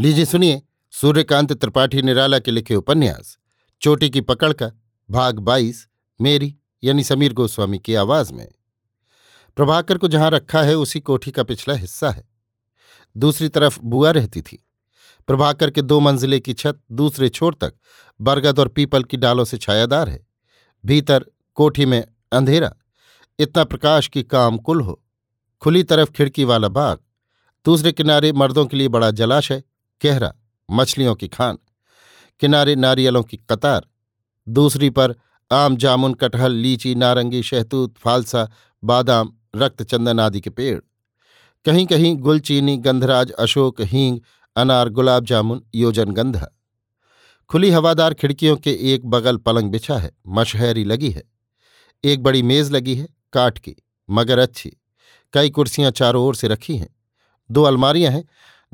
लीजिए सुनिए सूर्यकांत त्रिपाठी निराला के लिखे उपन्यास। चोटी की पकड़ का भाग बाईस, मेरी यानी समीर गोस्वामी की आवाज़ में। प्रभाकर को जहाँ रखा है, उसी कोठी का पिछला हिस्सा है। दूसरी तरफ़ बुआ रहती थी। प्रभाकर के दो मंजिले की छत दूसरे छोर तक बरगद और पीपल की डालों से छायादार है। भीतर कोठी में अंधेरा, इतना प्रकाश की काम कुल हो। खुली तरफ़ खिड़की वाला बाग, दूसरे किनारे मर्दों के लिए बड़ा जलाशय गहरा मछलियों की खान, किनारे नारियलों की कतार, दूसरी पर आम जामुन, कटहल, लीची, नारंगी, शहतूत, फालसा, बादाम, रक्तचंदन आदि के पेड़। कहीं कहीं गुलचीनी, गंधराज, अशोक, हींग, अनार, गुलाब जामुन योजनगंधा खुली हवादार खिड़कियों के एक बगल पलंग बिछा है, मशहरी लगी है। एक बड़ी मेज लगी है, काठ की, मगर अच्छी। कई कुर्सियाँ चारों ओर से रखी हैं। दो अलमारियाँ हैं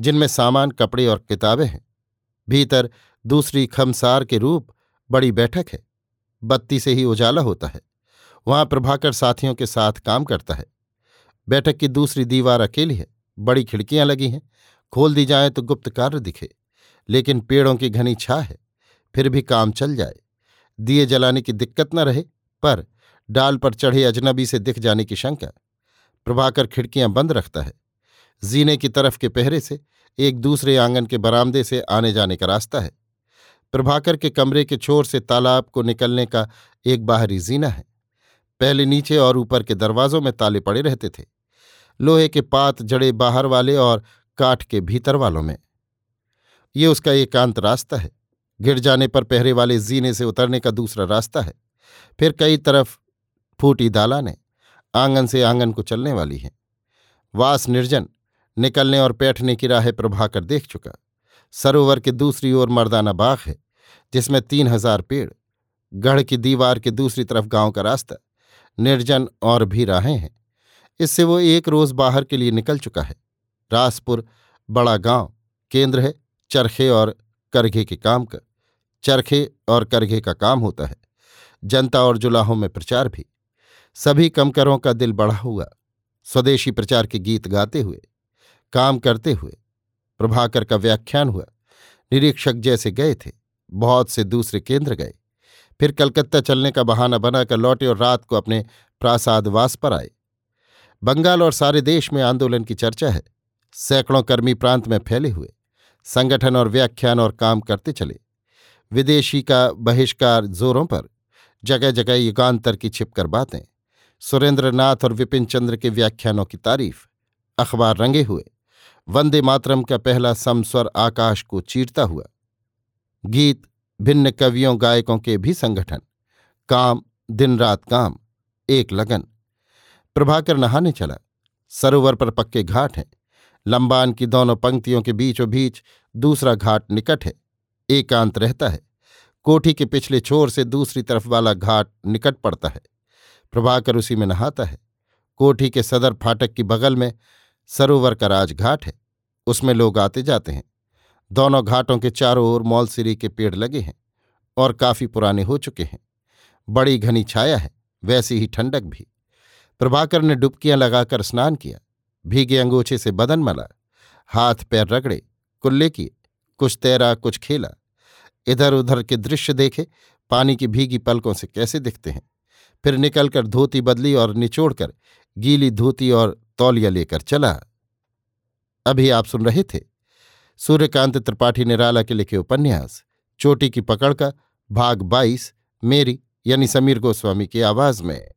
जिनमें सामान, कपड़े और किताबें हैं। भीतर दूसरी खमसार के रूप बड़ी बैठक है। बत्ती से ही उजाला होता है। वहाँ प्रभाकर साथियों के साथ काम करता है। बैठक की दूसरी दीवार अकेली है। बड़ी खिड़कियाँ लगी हैं। खोल दी जाए तो गुप्त कार्य दिखे। लेकिन पेड़ों की घनी छा है। फिर भी काम चल जाए। दिए जलाने की दिक्कत न रहे, पर डाल पर चढ़े अजनबी से दिख जाने की शंका। प्रभाकर खिड़कियाँ बंद रखता है। जीने की तरफ़ के पहरे से, एक दूसरे आँगन के बरामदे से आने जाने का रास्ता है। प्रभाकर के कमरे के छोर से तालाब को निकलने का एक बाहरी जीना है। पहले नीचे और ऊपर के दरवाजों में ताले पड़े रहते थे। लोहे के पात जड़े बाहर वाले और काठ के भीतर वालों में। ये उसका एकांत रास्ता है। गिर जाने पर पहरे वाले जीने से उतरने का दूसरा रास्ता है। फिर कई तरफ़ फूटी दालाने, आँगन से आँगन को चलने वाली हैं। वास निर्जन निकलने और बैठने की राह प्रभाकर देख चुका। सरोवर के दूसरी ओर मर्दाना बाग है, जिसमें तीन हज़ार पेड़। गढ़ की दीवार के दूसरी तरफ़ गाँव का रास्ता। निर्जन और भी राहें हैं। इससे वो एक रोज बाहर के लिए निकल चुका है। रासपुर, बड़ा गाँव, केंद्र है, चरखे और करघे के काम का। चरखे और करघे का काम होता है। जनता और जुलाहों में प्रचार भी। सभी कमकरों का दिल बढ़ा हुआ। स्वदेशी प्रचार के गीत गाते हुए। काम करते हुए, प्रभाकर का व्याख्यान हुआ। निरीक्षक जैसे गए थे, बहुत से दूसरे केंद्र गए। फिर कलकत्ता चलने का बहाना बनाकर लौटे और रात को अपने प्रासादवास पर आए। बंगाल और सारे देश में आंदोलन की चर्चा है। सैकड़ों कर्मी प्रांत में फैले हुए, संगठन और व्याख्यान और काम करते चले। विदेशी का बहिष्कार जोरों पर जगह जगह युगांतर की छिपकर बातें। सुरेंद्रनाथ और विपिन चंद्र के व्याख्यानों की तारीफ़, अखबार रंगे हुए। वंदे मातरम का पहला समस्वर आकाश को चीरता हुआ। गीत, भिन्न कवियों, गायकों के भी संगठन। काम दिन रात काम, एक लगन। प्रभाकर नहाने चला। सरोवर पर पक्के घाट हैं। लंबान की दोनों पंक्तियों के बीचों बीच दूसरा घाट निकट है। एकांत रहता है। कोठी के पिछले छोर से दूसरी तरफ़ वाला घाट निकट पड़ता है। प्रभाकर उसी में नहाता है। कोठी के सदर फाटक की बगल में सरोवर का राजघाट है। उसमें लोग आते जाते हैं। दोनों घाटों के चारों ओर मौलसिरी के पेड़ लगे हैं और काफ़ी पुराने हो चुके हैं। बड़ी घनी छाया है, वैसी ही ठंडक भी। प्रभाकर ने डुबकियाँ लगाकर स्नान किया, भीगे अंगोछे से बदन मला, हाथ पैर रगड़े, कुल्ले किए, कुछ तैरा, कुछ खेला। इधर उधर के दृश्य देखे, पानी की भीगी पलकों से कैसे दिखते हैं। फिर निकलकर धोती बदली और निचोड़कर गीली धोती और तौलिया लेकर चला। अभी आप सुन रहे थे सूर्यकांत त्रिपाठी निराला के लिखे उपन्यास, चोटी की पकड़ का भाग बाईस, मेरी यानी समीर गोस्वामी की आवाज़ में।